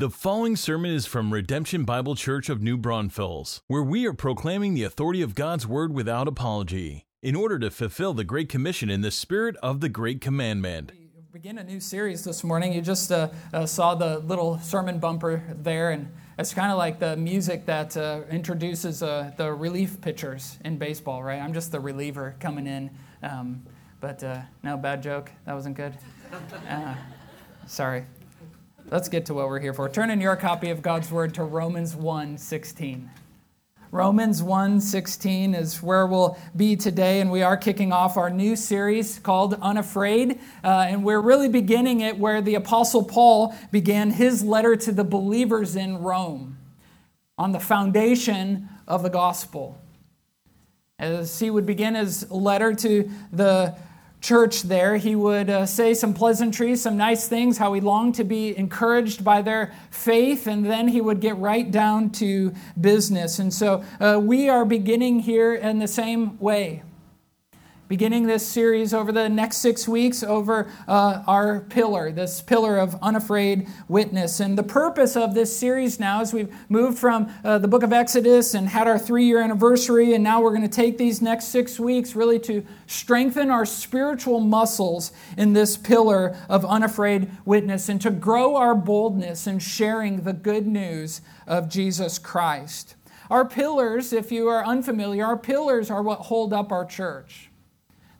The following sermon is from Redemption Bible Church of New Braunfels, where we are proclaiming the authority of God's Word without apology, in order to fulfill the Great Commission in the spirit of the Great Commandment. begin a new series this morning. You just uh, uh, saw the little sermon bumper there, and it's kind of like the music that uh, introduces uh, the relief pitchers in baseball, right? I'm just the reliever coming in. Um, but uh, no, bad joke. That wasn't good. Uh, sorry. Let's get to what we're here for. Turn in your copy of God's Word to Romans 1 16. Romans 1:16 is where we'll be today and we are kicking off our new series called Unafraid uh, and we're really beginning it where the apostle Paul began his letter to the believers in Rome on the foundation of the gospel. As he would begin his letter to the church there, he would uh, say some pleasantries, some nice things, how he longed to be encouraged by their faith, and then he would get right down to business. And so uh, we are beginning here in the same way beginning this series over the next six weeks over uh, our pillar, this pillar of unafraid witness. And the purpose of this series now is we've moved from uh, the book of Exodus and had our three year anniversary, and now we're going to take these next six weeks really to strengthen our spiritual muscles in this pillar of unafraid witness and to grow our boldness in sharing the good news of Jesus Christ. Our pillars, if you are unfamiliar, our pillars are what hold up our church.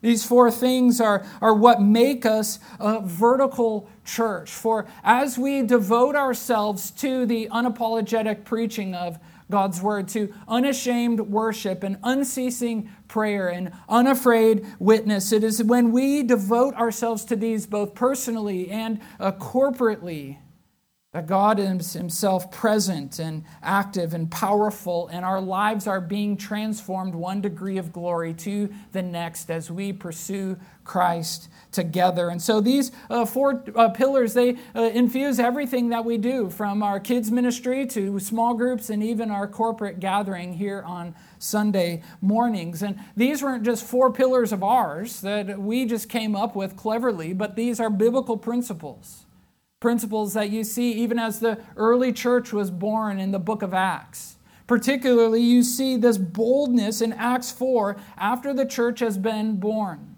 These four things are, are what make us a vertical church. For as we devote ourselves to the unapologetic preaching of God's word, to unashamed worship and unceasing prayer and unafraid witness, it is when we devote ourselves to these both personally and uh, corporately that God is Himself present and active and powerful, and our lives are being transformed one degree of glory to the next as we pursue Christ together. And so these uh, four uh, pillars, they uh, infuse everything that we do from our kids' ministry to small groups and even our corporate gathering here on Sunday mornings. And these weren't just four pillars of ours that we just came up with cleverly, but these are biblical principles principles that you see even as the early church was born in the book of Acts. Particularly, you see this boldness in Acts 4 after the church has been born.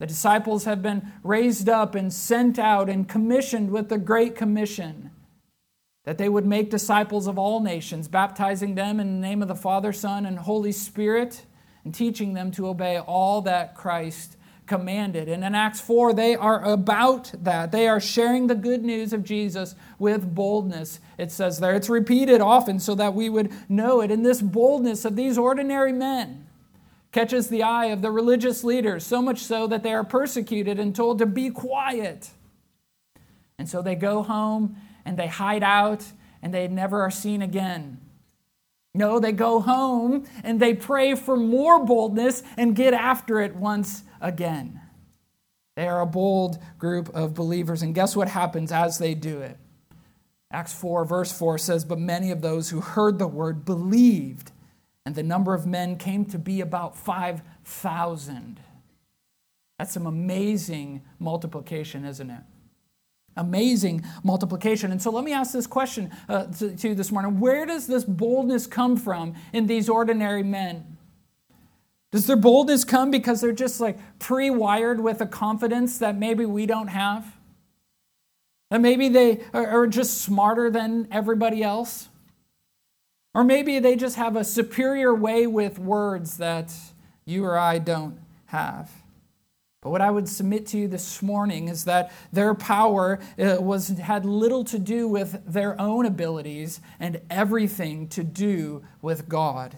The disciples have been raised up and sent out and commissioned with the Great Commission that they would make disciples of all nations, baptizing them in the name of the Father, Son, and Holy Spirit, and teaching them to obey all that Christ commanded. And in Acts 4, they are about that. They are sharing the good news of Jesus with boldness, it says there. It's repeated often so that we would know it. And this boldness of these ordinary men catches the eye of the religious leaders, so much so that they are persecuted and told to be quiet. And so they go home and they hide out and they never are seen again. No, they go home and they pray for more boldness and get after it once again. They are a bold group of believers, and guess what happens as they do it? Acts 4, verse 4 says, But many of those who heard the word believed, and the number of men came to be about 5,000. That's some amazing multiplication, isn't it? Amazing multiplication. And so let me ask this question uh, to, to you this morning Where does this boldness come from in these ordinary men? Does their boldness come because they're just like pre wired with a confidence that maybe we don't have? That maybe they are just smarter than everybody else? Or maybe they just have a superior way with words that you or I don't have. But what I would submit to you this morning is that their power uh, was, had little to do with their own abilities and everything to do with God,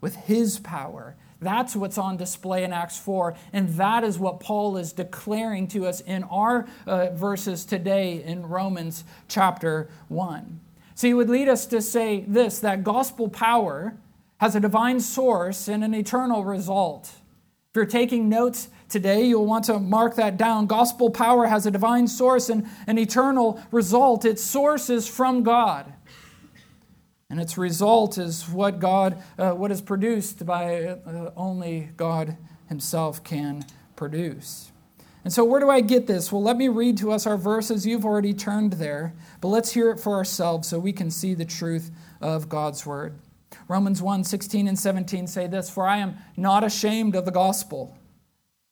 with His power that's what's on display in Acts 4, and that is what Paul is declaring to us in our uh, verses today in Romans chapter 1. So he would lead us to say this that gospel power has a divine source and an eternal result. If you're taking notes today, you'll want to mark that down. Gospel power has a divine source and an eternal result. Its source is from God. And its result is what God, uh, what is produced by uh, only God Himself can produce. And so, where do I get this? Well, let me read to us our verses. You've already turned there, but let's hear it for ourselves so we can see the truth of God's word. Romans 1 16 and 17 say this For I am not ashamed of the gospel,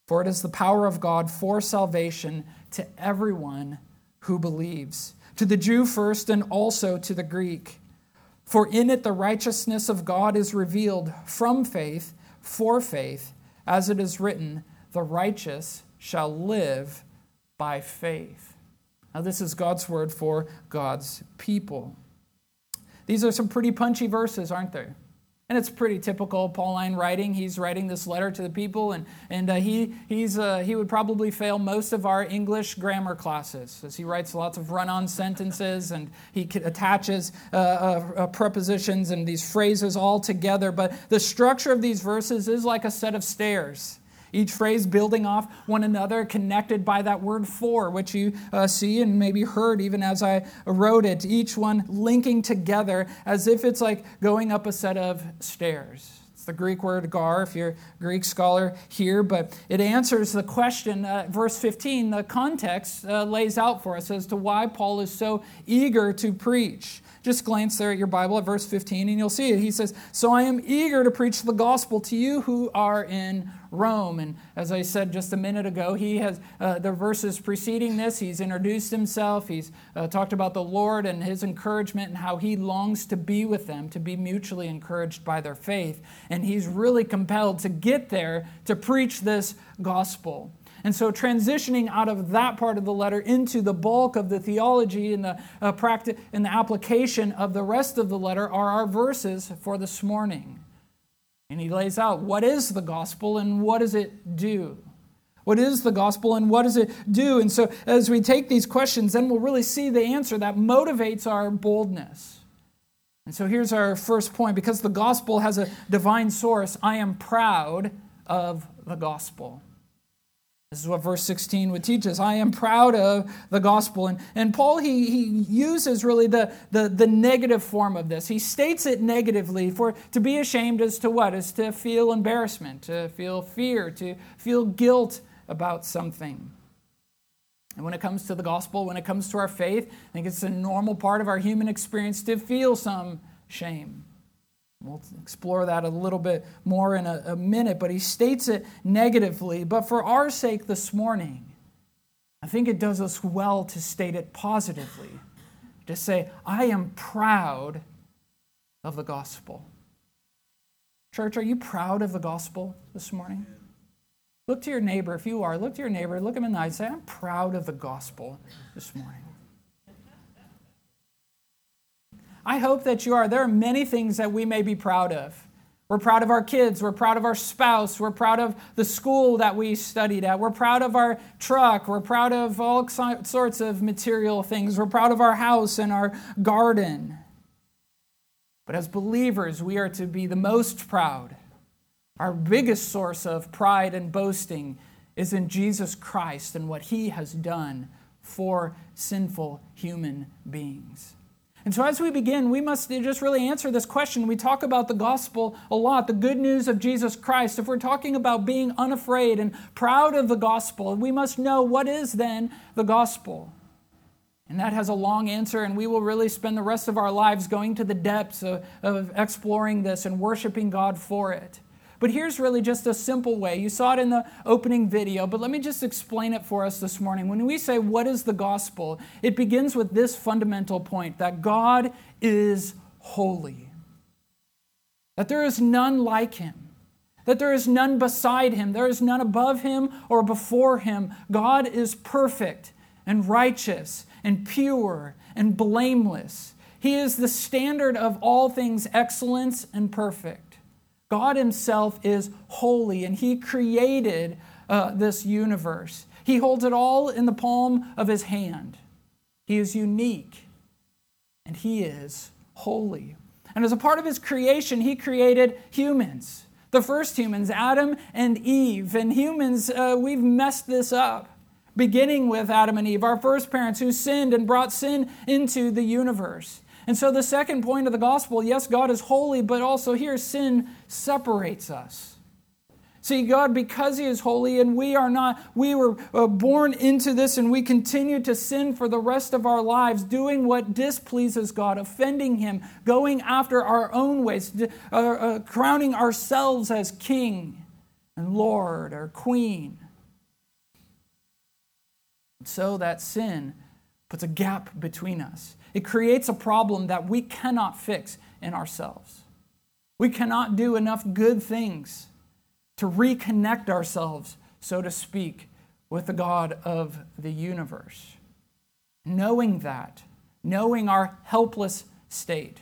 for it is the power of God for salvation to everyone who believes, to the Jew first and also to the Greek. For in it the righteousness of God is revealed from faith for faith, as it is written, The righteous shall live by faith. Now, this is God's word for God's people. These are some pretty punchy verses, aren't they? And it's pretty typical Pauline writing. He's writing this letter to the people, and, and uh, he, he's, uh, he would probably fail most of our English grammar classes as he writes lots of run on sentences and he attaches uh, uh, uh, prepositions and these phrases all together. But the structure of these verses is like a set of stairs. Each phrase building off one another, connected by that word for, which you uh, see and maybe heard even as I wrote it. Each one linking together as if it's like going up a set of stairs. It's the Greek word gar, if you're a Greek scholar here, but it answers the question. Uh, verse 15, the context uh, lays out for us as to why Paul is so eager to preach. Just glance there at your Bible at verse 15 and you'll see it. He says, So I am eager to preach the gospel to you who are in Rome. And as I said just a minute ago, he has uh, the verses preceding this, he's introduced himself, he's uh, talked about the Lord and his encouragement and how he longs to be with them, to be mutually encouraged by their faith. And he's really compelled to get there to preach this gospel. And so, transitioning out of that part of the letter into the bulk of the theology and the, uh, practice, and the application of the rest of the letter are our verses for this morning. And he lays out what is the gospel and what does it do? What is the gospel and what does it do? And so, as we take these questions, then we'll really see the answer that motivates our boldness. And so, here's our first point because the gospel has a divine source, I am proud of the gospel. This is what verse 16 would teach us. I am proud of the gospel. And, and Paul, he, he uses really the, the, the negative form of this. He states it negatively. For to be ashamed as to what? Is to feel embarrassment, to feel fear, to feel guilt about something. And when it comes to the gospel, when it comes to our faith, I think it's a normal part of our human experience to feel some shame. We'll explore that a little bit more in a, a, minute, but he states it negatively. But for our sake this morning, I think it does us well to state it positively. To say, I am proud of the gospel. Church, are you proud of the gospel this morning? Look to your neighbor, if you are, look to your neighbor, look him in the eye, and say, I'm proud of the gospel this morning. I hope that you are. There are many things that we may be proud of. We're proud of our kids. We're proud of our spouse. We're proud of the school that we studied at. We're proud of our truck. We're proud of all sorts of material things. We're proud of our house and our garden. But as believers, we are to be the most proud. Our biggest source of pride and boasting is in Jesus Christ and what he has done for sinful human beings. And so, as we begin, we must just really answer this question. We talk about the gospel a lot, the good news of Jesus Christ. If we're talking about being unafraid and proud of the gospel, we must know what is then the gospel. And that has a long answer, and we will really spend the rest of our lives going to the depths of, of exploring this and worshiping God for it. But here's really just a simple way. You saw it in the opening video, but let me just explain it for us this morning. When we say, What is the gospel? it begins with this fundamental point that God is holy, that there is none like him. That there is none beside him, there is none above him or before him. God is perfect and righteous and pure and blameless. He is the standard of all things excellence and perfect. God Himself is holy, and He created uh, this universe. He holds it all in the palm of His hand. He is unique, and He is holy. And as a part of His creation, He created humans. The first humans, Adam and Eve. And humans, uh, we've messed this up, beginning with Adam and Eve, our first parents who sinned and brought sin into the universe. And so, the second point of the gospel yes, God is holy, but also here sin separates us. See, God, because He is holy and we are not, we were uh, born into this and we continue to sin for the rest of our lives, doing what displeases God, offending Him, going after our own ways, uh, uh, crowning ourselves as King and Lord or Queen. So that sin puts a gap between us. It creates a problem that we cannot fix in ourselves. We cannot do enough good things to reconnect ourselves, so to speak, with the God of the universe. Knowing that, knowing our helpless state,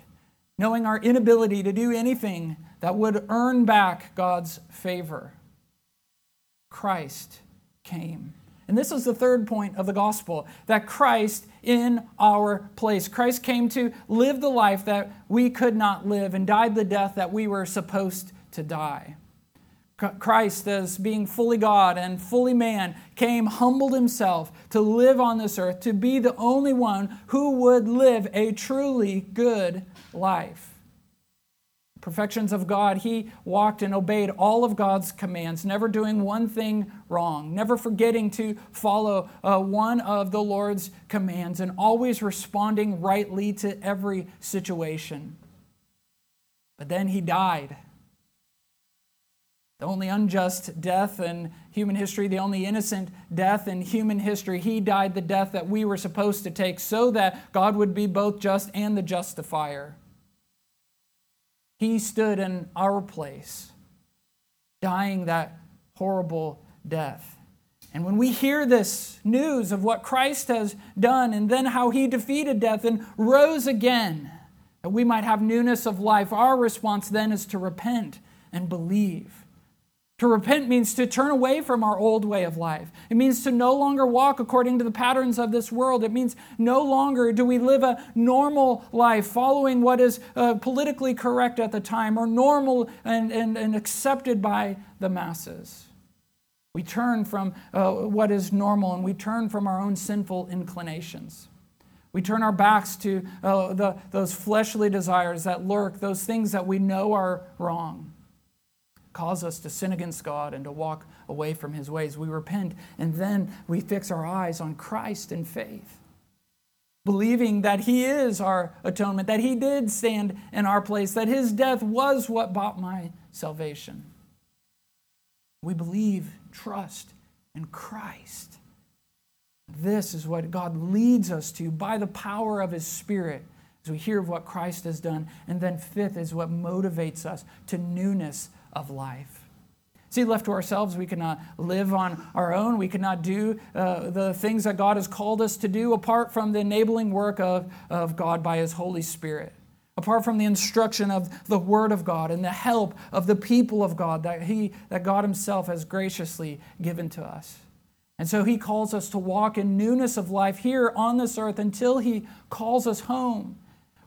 knowing our inability to do anything that would earn back God's favor, Christ came. And this is the third point of the gospel that Christ in our place. Christ came to live the life that we could not live and died the death that we were supposed to die. Christ, as being fully God and fully man, came, humbled himself to live on this earth, to be the only one who would live a truly good life. Perfections of God, he walked and obeyed all of God's commands, never doing one thing wrong, never forgetting to follow uh, one of the Lord's commands, and always responding rightly to every situation. But then he died the only unjust death in human history, the only innocent death in human history. He died the death that we were supposed to take so that God would be both just and the justifier. He stood in our place, dying that horrible death. And when we hear this news of what Christ has done and then how he defeated death and rose again, that we might have newness of life, our response then is to repent and believe. To repent means to turn away from our old way of life. It means to no longer walk according to the patterns of this world. It means no longer do we live a normal life following what is uh, politically correct at the time or normal and, and, and accepted by the masses. We turn from uh, what is normal and we turn from our own sinful inclinations. We turn our backs to uh, the, those fleshly desires that lurk, those things that we know are wrong cause us to sin against God and to walk away from his ways. We repent and then we fix our eyes on Christ in faith, believing that he is our atonement, that he did stand in our place, that his death was what bought my salvation. We believe, trust in Christ. This is what God leads us to by the power of his Spirit as we hear of what Christ has done. And then, fifth, is what motivates us to newness of life. See, left to ourselves, we cannot live on our own. We cannot do uh, the things that God has called us to do apart from the enabling work of, of God by His Holy Spirit, apart from the instruction of the Word of God and the help of the people of God that, he, that God Himself has graciously given to us. And so He calls us to walk in newness of life here on this earth until He calls us home,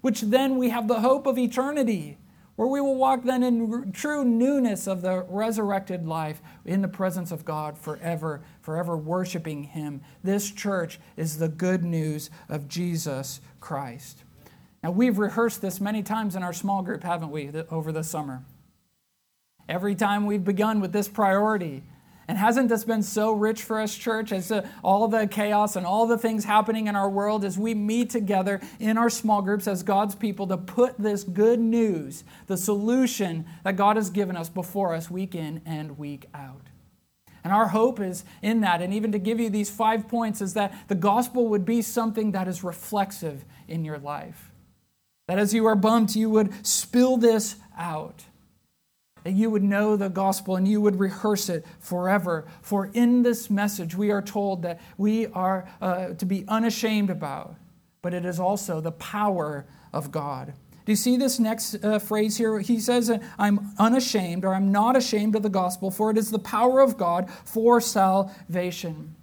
which then we have the hope of eternity where we will walk then in true newness of the resurrected life in the presence of God forever, forever worshiping Him. This church is the good news of Jesus Christ. Now, we've rehearsed this many times in our small group, haven't we, over the summer? Every time we've begun with this priority, and hasn't this been so rich for us, church, as uh, all the chaos and all the things happening in our world as we meet together in our small groups as God's people to put this good news, the solution that God has given us before us week in and week out? And our hope is in that, and even to give you these five points, is that the gospel would be something that is reflexive in your life. That as you are bumped, you would spill this out that you would know the gospel and you would rehearse it forever. For in this message, we are told that we are uh, to be unashamed about, but it is also the power of God. Do you see this next uh, phrase here? He says, I'm unashamed or I'm not ashamed of the gospel, for it is the power of God for salvation.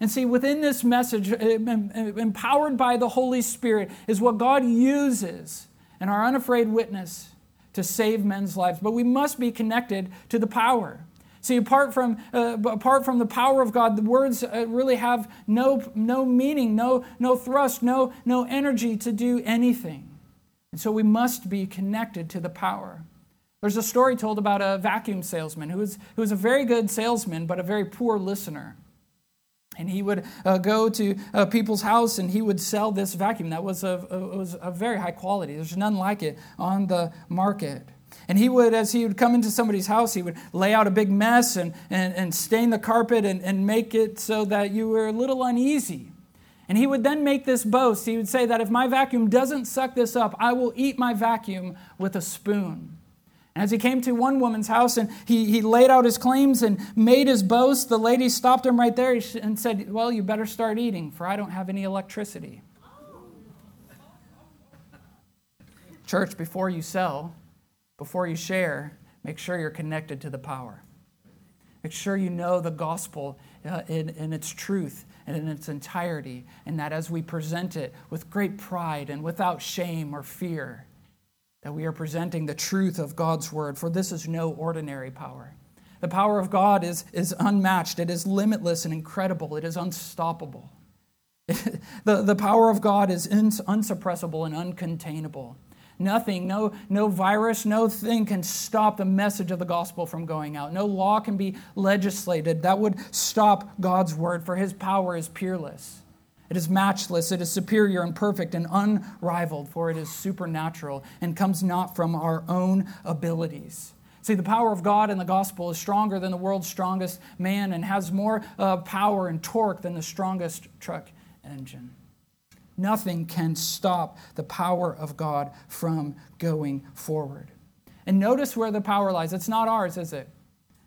And see, within this message, uh, empowered by the Holy Spirit, is what God uses in our unafraid witness to save men's lives, but we must be connected to the power. See, apart from, uh, apart from the power of God, the words uh, really have no, no meaning, no, no thrust, no, no energy to do anything. And so we must be connected to the power. There's a story told about a vacuum salesman who was, who was a very good salesman, but a very poor listener. And he would uh, go to uh, people's house and he would sell this vacuum that was of, was of very high quality. There's none like it on the market. And he would, as he would come into somebody's house, he would lay out a big mess and, and, and stain the carpet and, and make it so that you were a little uneasy. And he would then make this boast. He would say that if my vacuum doesn't suck this up, I will eat my vacuum with a spoon. As he came to one woman's house and he, he laid out his claims and made his boast, the lady stopped him right there and said, Well, you better start eating, for I don't have any electricity. Church, before you sell, before you share, make sure you're connected to the power. Make sure you know the gospel uh, in, in its truth and in its entirety, and that as we present it with great pride and without shame or fear, that we are presenting the truth of God's word, for this is no ordinary power. The power of God is, is unmatched, it is limitless and incredible, it is unstoppable. the, the power of God is unsuppressible and uncontainable. Nothing, no, no virus, no thing can stop the message of the gospel from going out. No law can be legislated that would stop God's word, for his power is peerless. It is matchless, it is superior and perfect and unrivaled, for it is supernatural and comes not from our own abilities. See, the power of God in the gospel is stronger than the world's strongest man and has more uh, power and torque than the strongest truck engine. Nothing can stop the power of God from going forward. And notice where the power lies. It's not ours, is it?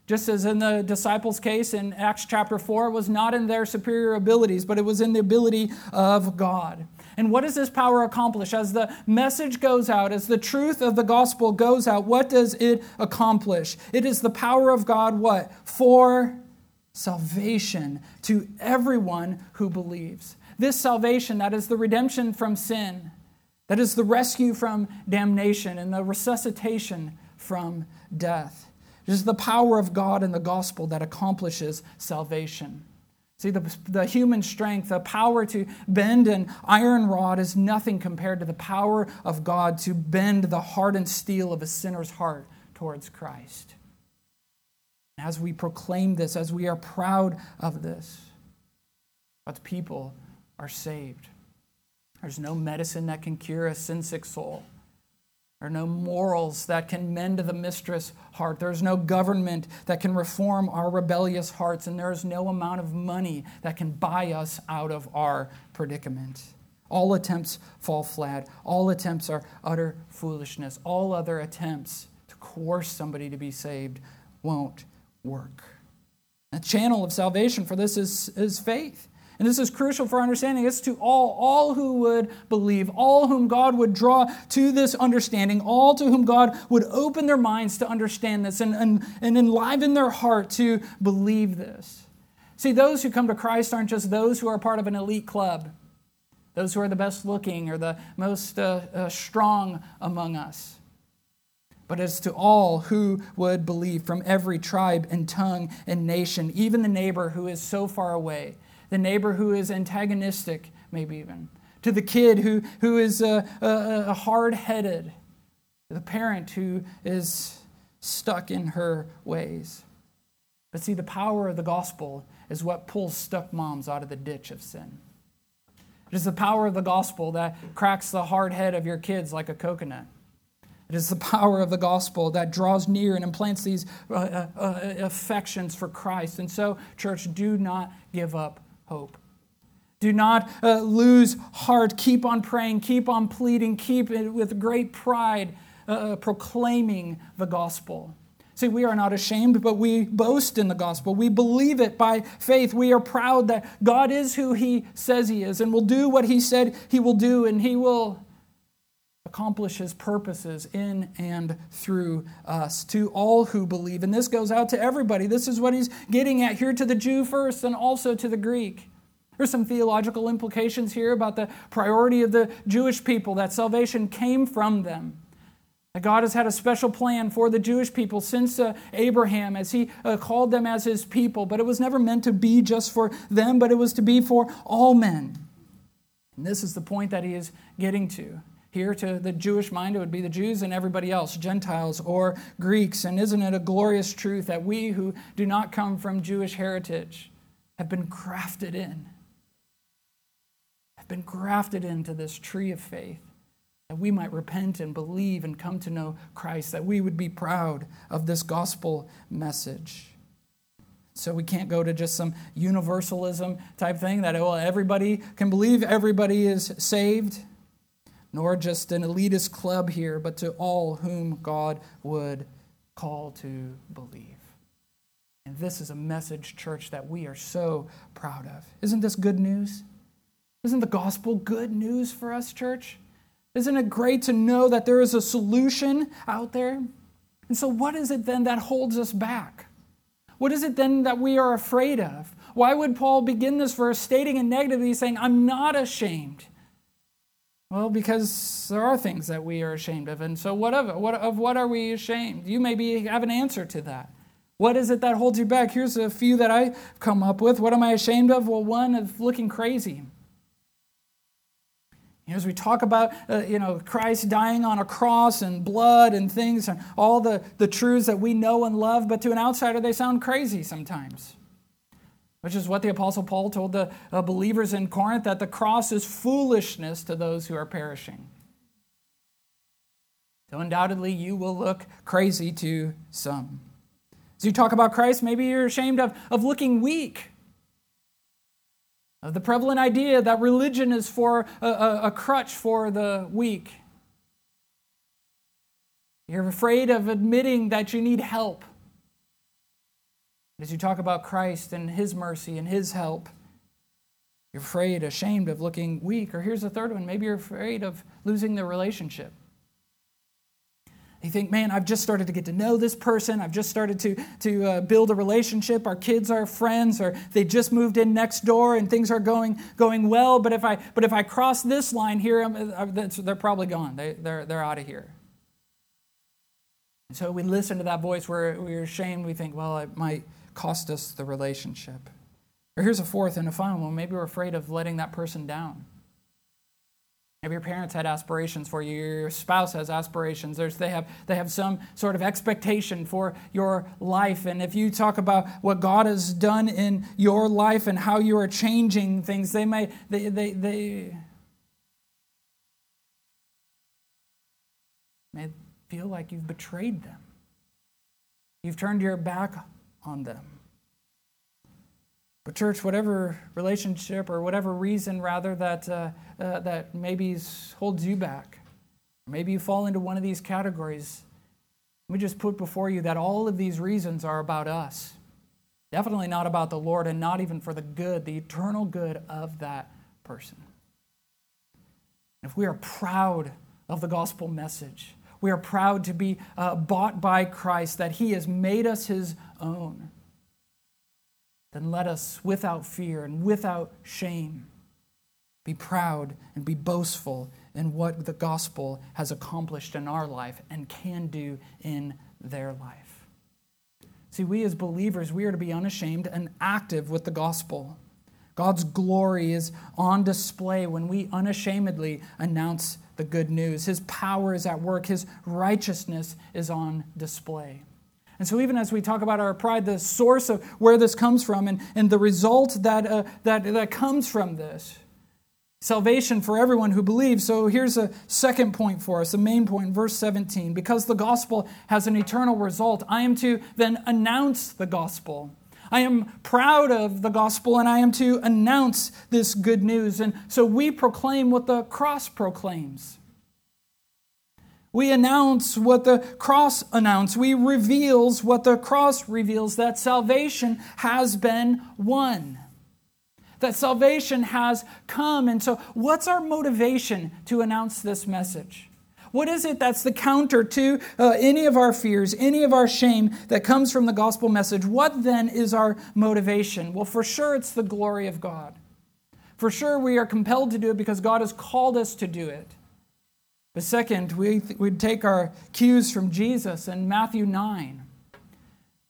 Just as in the disciples' case in Acts chapter 4, it was not in their superior abilities, but it was in the ability of God. And what does this power accomplish? As the message goes out, as the truth of the gospel goes out, what does it accomplish? It is the power of God, what? For salvation to everyone who believes. This salvation, that is the redemption from sin, that is the rescue from damnation and the resuscitation from death. It is the power of God in the gospel that accomplishes salvation. See, the, the human strength, the power to bend an iron rod is nothing compared to the power of God to bend the hardened steel of a sinner's heart towards Christ. As we proclaim this, as we are proud of this, God's people are saved. There's no medicine that can cure a sin sick soul. There are no morals that can mend the mistress heart. There's no government that can reform our rebellious hearts. And there is no amount of money that can buy us out of our predicament. All attempts fall flat. All attempts are utter foolishness. All other attempts to coerce somebody to be saved won't work. The channel of salvation for this is, is faith. And this is crucial for understanding. It's to all, all who would believe, all whom God would draw to this understanding, all to whom God would open their minds to understand this and, and, and enliven their heart to believe this. See, those who come to Christ aren't just those who are part of an elite club, those who are the best looking or the most uh, uh, strong among us. But it's to all who would believe from every tribe and tongue and nation, even the neighbor who is so far away the neighbor who is antagonistic, maybe even, to the kid who, who is uh, uh, uh hard headed, the parent who is stuck in her ways. But see, the power of the gospel is what pulls stuck moms out of the ditch of sin. It is the power of the gospel that cracks the hard head of your kids like a coconut. It is the power of the gospel that draws near and implants these uh, uh, uh affections for Christ. And so, church, do not give up hope. Do not uh, lose heart. Keep on praying. Keep on pleading. Keep it with great pride uh, uh, proclaiming the gospel. See, we are not ashamed, but we boast in the gospel. We believe it by faith. We are proud that God is who He says He is and will do what He said He will do, and He will accomplish His purposes in and through us to all who believe. And this goes out to everybody. This is what He's getting at here to the Jew first and also to the Greek. There's some theological implications here about the priority of the Jewish people, that salvation came from them. That God has had a special plan for the Jewish people since uh, Abraham as he uh, called them as his people, but it was never meant to be just for them, but it was to be for all men. And this is the point that he is getting to. Here, to the Jewish mind, it would be the Jews and everybody else, Gentiles or Greeks. And isn't it a glorious truth that we who do not come from Jewish heritage have been grafted in? Have been grafted into this tree of faith that we might repent and believe and come to know Christ, that we would be proud of this gospel message. So we can't go to just some universalism type thing that well, everybody can believe everybody is saved, nor just an elitist club here, but to all whom God would call to believe. And this is a message, church, that we are so proud of. Isn't this good news? Isn't the gospel good news for us, church? Isn't it great to know that there is a solution out there? And so, what is it then that holds us back? What is it then that we are afraid of? Why would Paul begin this verse stating in negatively, saying, I'm not ashamed? Well, because there are things that we are ashamed of. And so, what of, what, of what are we ashamed? You maybe have an answer to that. What is it that holds you back? Here's a few that I've come up with. What am I ashamed of? Well, one of looking crazy. You know, as we talk about, uh, you know, Christ dying on a cross and blood and things and all the, the truths that we know and love, but to an outsider, they sound crazy sometimes. Which is what the Apostle Paul told the uh, believers in Corinth that the cross is foolishness to those who are perishing. So, undoubtedly, you will look crazy to some. As you talk about Christ, maybe you're ashamed of, of looking weak of the prevalent idea that religion is for a, a, a crutch for the weak. You're afraid of admitting that you need help. As you talk about Christ and His mercy and His help, you're afraid, ashamed of looking weak. Or here's the third one maybe you're afraid of losing the relationship. You think, man, I've just started to get to know this person. I've just started to, to uh, build a relationship. Our kids are friends, or they just moved in next door and things are going, going well. But if I, but if I cross this line here, uh, they're probably gone. They, they're, they're out of here. And so we listen to that voice where we're ashamed. We think, well, it might cost us the relationship. Or here's a fourth and a final one. Maybe we're afraid of letting that person down. Maybe your parents had aspirations for you, your spouse has aspirations. There's, they, have, they have some sort of expectation for your life. And if you talk about what God has done in your life and how you are changing things, they may, they, they, they may feel like you've betrayed them. You've turned your back on them. But, church, whatever relationship or whatever reason, rather, that, uh, uh, that maybe holds you back, maybe you fall into one of these categories, let me just put before you that all of these reasons are about us. Definitely not about the Lord and not even for the good, the eternal good of that person. If we are proud of the gospel message, we are proud to be uh, bought by Christ, that He has made us His own then let us, without fear and without shame, be proud and be boastful in what the gospel has accomplished in our life and can do in their life. See, we as believers, we are to be unashamed and active with the gospel. God's glory is on display when we unashamedly announce the good news. His power is at work, His righteousness is on display. And so, even as we talk about our pride, the source of where this comes from and, and the result that, uh, that, that comes from this salvation for everyone who believes. So, here's a second point for us, the main point, verse 17. Because the gospel has an eternal result, I am to then announce the gospel. I am proud of the gospel and I am to announce this good news. And so we proclaim what the cross proclaims. We announce what the cross announces. We reveals what the cross reveals that salvation has been won. That salvation has come. And so, what's our motivation to announce this message? What is it that's the counter to uh, any of our fears, any of our shame that comes from the gospel message? What then is our motivation? Well, for sure, it's the glory of God. For sure, we are compelled to do it because God has called us to do it. But second, we would take our cues from Jesus in Matthew 9.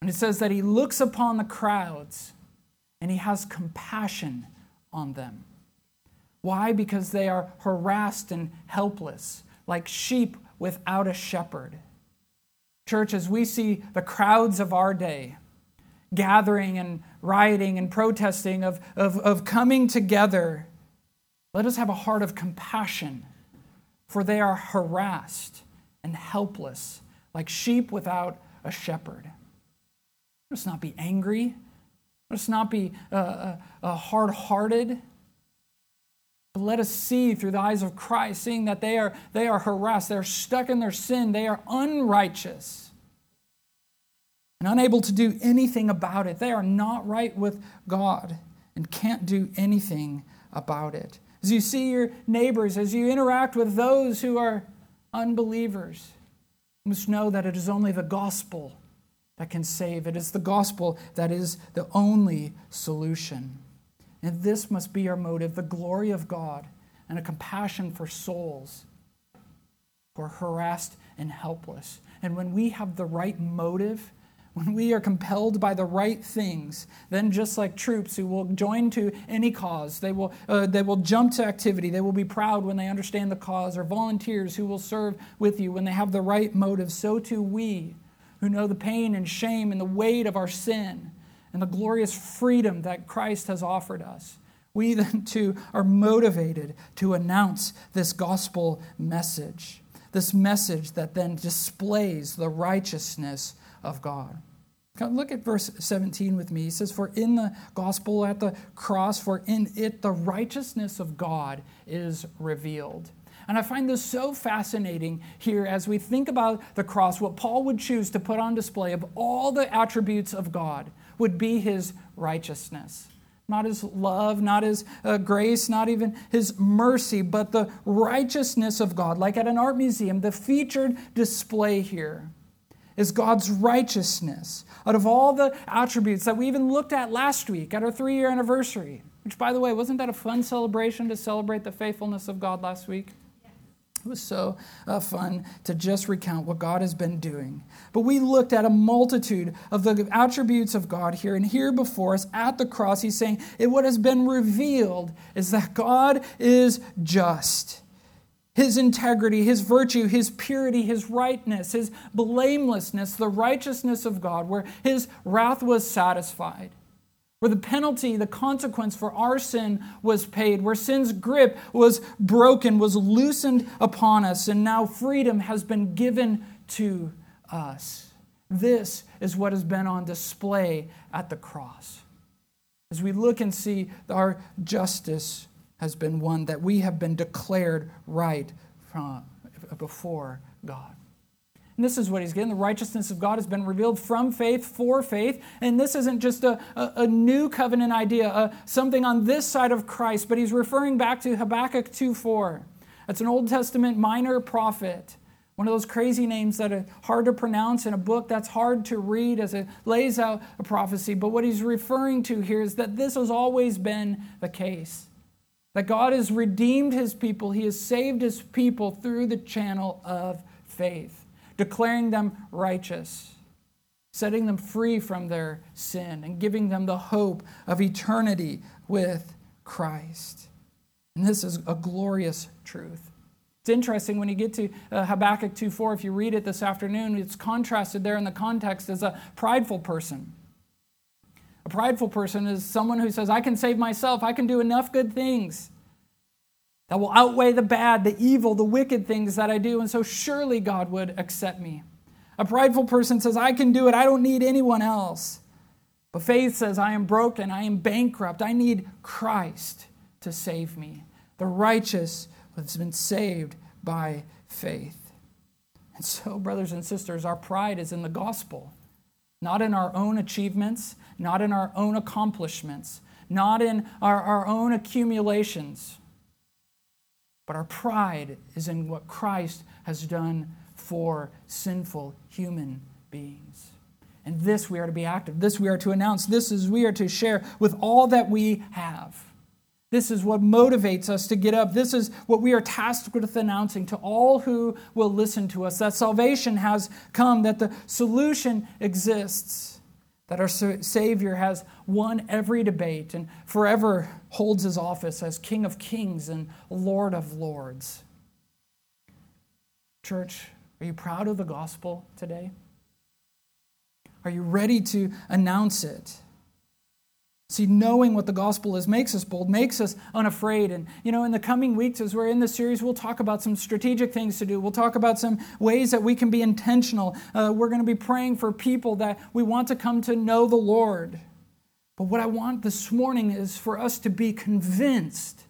And it says that he looks upon the crowds and he has compassion on them. Why? Because they are harassed and helpless. Like sheep without a shepherd. Church, as we see the crowds of our day gathering and rioting and protesting, of, of, of coming together, let us have a heart of compassion, for they are harassed and helpless, like sheep without a shepherd. Let us not be angry. Let us not be uh, uh, uh hard hearted. Let us see through the eyes of Christ, seeing that they are, they are harassed, they're stuck in their sin, they are unrighteous and unable to do anything about it. They are not right with God and can't do anything about it. As you see your neighbors, as you interact with those who are unbelievers, you must know that it is only the gospel that can save. It is the gospel that is the only solution. And this must be our motive the glory of God and a compassion for souls who are harassed and helpless. And when we have the right motive, when we are compelled by the right things, then just like troops who will join to any cause, they will, uh, they will jump to activity, they will be proud when they understand the cause, or volunteers who will serve with you when they have the right motive, so too we who know the pain and shame and the weight of our sin and the glorious freedom that Christ has offered us. We then too are motivated to announce this gospel message, this message that then displays the righteousness of God. Look at verse 17 with me. He says, For in the gospel at the cross, for in it the righteousness of God is revealed. And I find this so fascinating here as we think about the cross, what Paul would choose to put on display of all the attributes of God would be his righteousness. Not his love, not his uh, grace, not even his mercy, but the righteousness of God. Like at an art museum, the featured display here is God's righteousness. Out of all the attributes that we even looked at last week at our three year anniversary, which, by the way, wasn't that a fun celebration to celebrate the faithfulness of God last week? It was so uh, fun to just recount what God has been doing. But we looked at a multitude of the attributes of God here, and here before us at the cross, he's saying, What has been revealed is that God is just. His integrity, his virtue, his purity, his rightness, his blamelessness, the righteousness of God, where his wrath was satisfied where the penalty, the consequence for our sin was paid, where sin's grip was broken, was loosened upon us, and now freedom has been given to us. This is what has been on display at the cross. As we look and see our justice has been one that we have been declared right from, before God. And this is what he's getting. The righteousness of God has been revealed from faith for faith. And this isn't just a, a, a new covenant idea, a, something on this side of Christ, but he's referring back to Habakkuk 2 4. That's an Old Testament minor prophet. One of those crazy names that are hard to pronounce in a book that's hard to read as it lays out a prophecy. But what he's referring to here is that this has always been the case. That God has redeemed his people, he has saved his people through the channel of faith declaring them righteous, setting them free from their sin, and giving them the hope of eternity with Christ. And this is a glorious truth. It's interesting when you get to uh, Habakkuk 2:4 if you read it this afternoon it's contrasted there in the context as a prideful person. A prideful person is someone who says I can save myself, I can do enough good things that will outweigh the bad, the evil, the wicked things that I do, and so surely God would accept me. A prideful person says, I can do it, I don't need anyone else. But faith says, I am broken, I am bankrupt, I need Christ to save me. The righteous has been saved by faith. And so, brothers and sisters, our pride is in the gospel, not in our own achievements, not in our own accomplishments, not in our, our own accumulations. But our pride is in what Christ has done for sinful human beings. And this we are to be active. This we are to announce. This is we are to share with all that we have. This is what motivates us to get up. This is what we are tasked with announcing to all who will listen to us that salvation has come, that the solution exists that our Savior has won every debate and forever holds his office as King of Kings and Lord of Lords. Church, are you proud of the gospel today? Are you ready to announce it? See, knowing what the gospel is makes us bold, makes us unafraid. And, you know, in the coming weeks, as we're in this series, we'll talk about some strategic things to do. We'll talk about some ways that we can be intentional. Uh, we're going to be praying for people that we want to come to know the Lord. But what I want this morning is for us to be convinced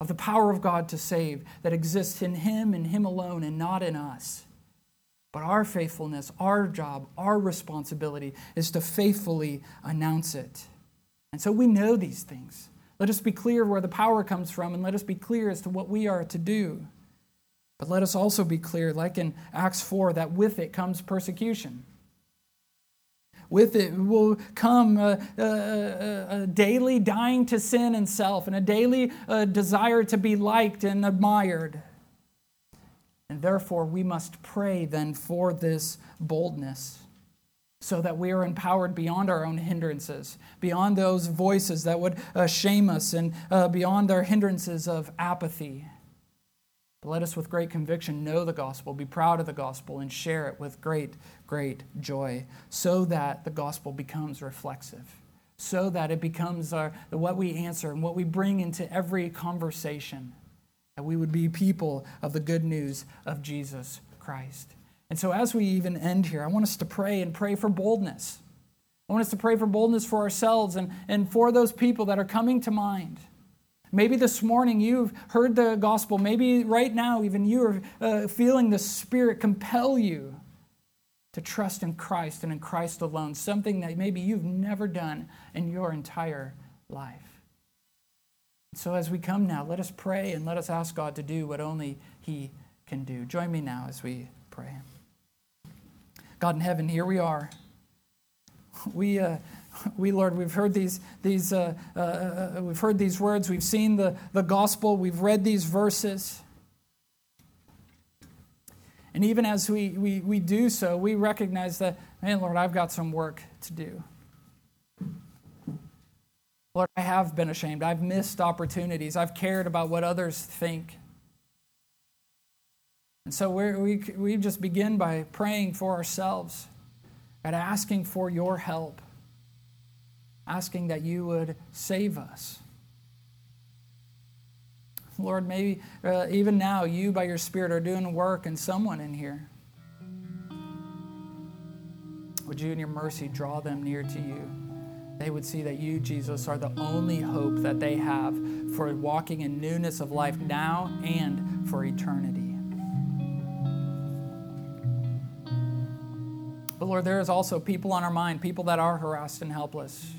of the power of God to save that exists in Him and Him alone and not in us. But our faithfulness, our job, our responsibility is to faithfully announce it. And so we know these things. Let us be clear where the power comes from, and let us be clear as to what we are to do. But let us also be clear, like in Acts 4, that with it comes persecution. With it will come a, a, a daily dying to sin and self, and a daily uh, desire to be liked and admired. And therefore, we must pray then for this boldness so that we are empowered beyond our own hindrances, beyond those voices that would uh, shame us, and uh, beyond our hindrances of apathy. But let us, with great conviction, know the gospel, be proud of the gospel, and share it with great, great joy, so that the gospel becomes reflexive, so that it becomes our, what we answer and what we bring into every conversation, that we would be people of the good news of Jesus Christ. And so, as we even end here, I want us to pray and pray for boldness. I want us to pray for boldness for ourselves and, and for those people that are coming to mind. Maybe this morning you've heard the gospel. Maybe right now, even you are uh, feeling the Spirit compel you to trust in Christ and in Christ alone, something that maybe you've never done in your entire life. So, as we come now, let us pray and let us ask God to do what only He can do. Join me now as we. God in heaven, here we are. We, uh, we Lord, we've heard these, these, uh, uh, uh, we've heard these words. We've seen the, the gospel. We've read these verses. And even as we, we, we do so, we recognize that, man, Lord, I've got some work to do. Lord, I have been ashamed. I've missed opportunities. I've cared about what others think. And so we we, just begin by praying for ourselves and asking for your help, asking that you would save us. Lord, maybe uh, even now you, by your Spirit, are doing work in someone in here. Would you, in your mercy, draw them near to you? They would see that you, Jesus, are the only hope that they have for walking in newness of life now and for eternity. But Lord, there is also people on our mind, people that are harassed and helpless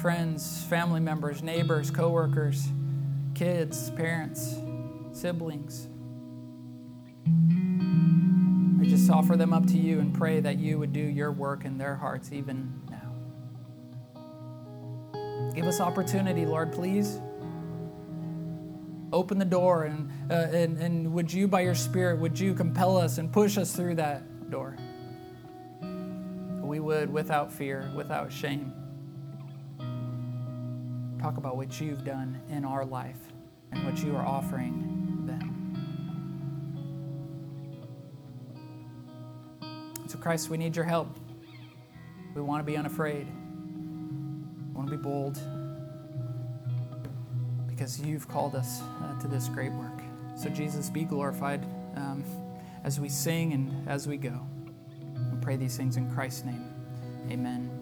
friends, family members, neighbors, coworkers, kids, parents, siblings. I just offer them up to you and pray that you would do your work in their hearts even now. Give us opportunity, Lord, please. Open the door, and, uh, and, and would you, by your Spirit, would you compel us and push us through that door? We would, without fear, without shame, talk about what you've done in our life and what you are offering them. So, Christ, we need your help. We want to be unafraid, we want to be bold because you've called us uh, to this great work. So, Jesus, be glorified um, as we sing and as we go And pray these things in Christ's name. Amen.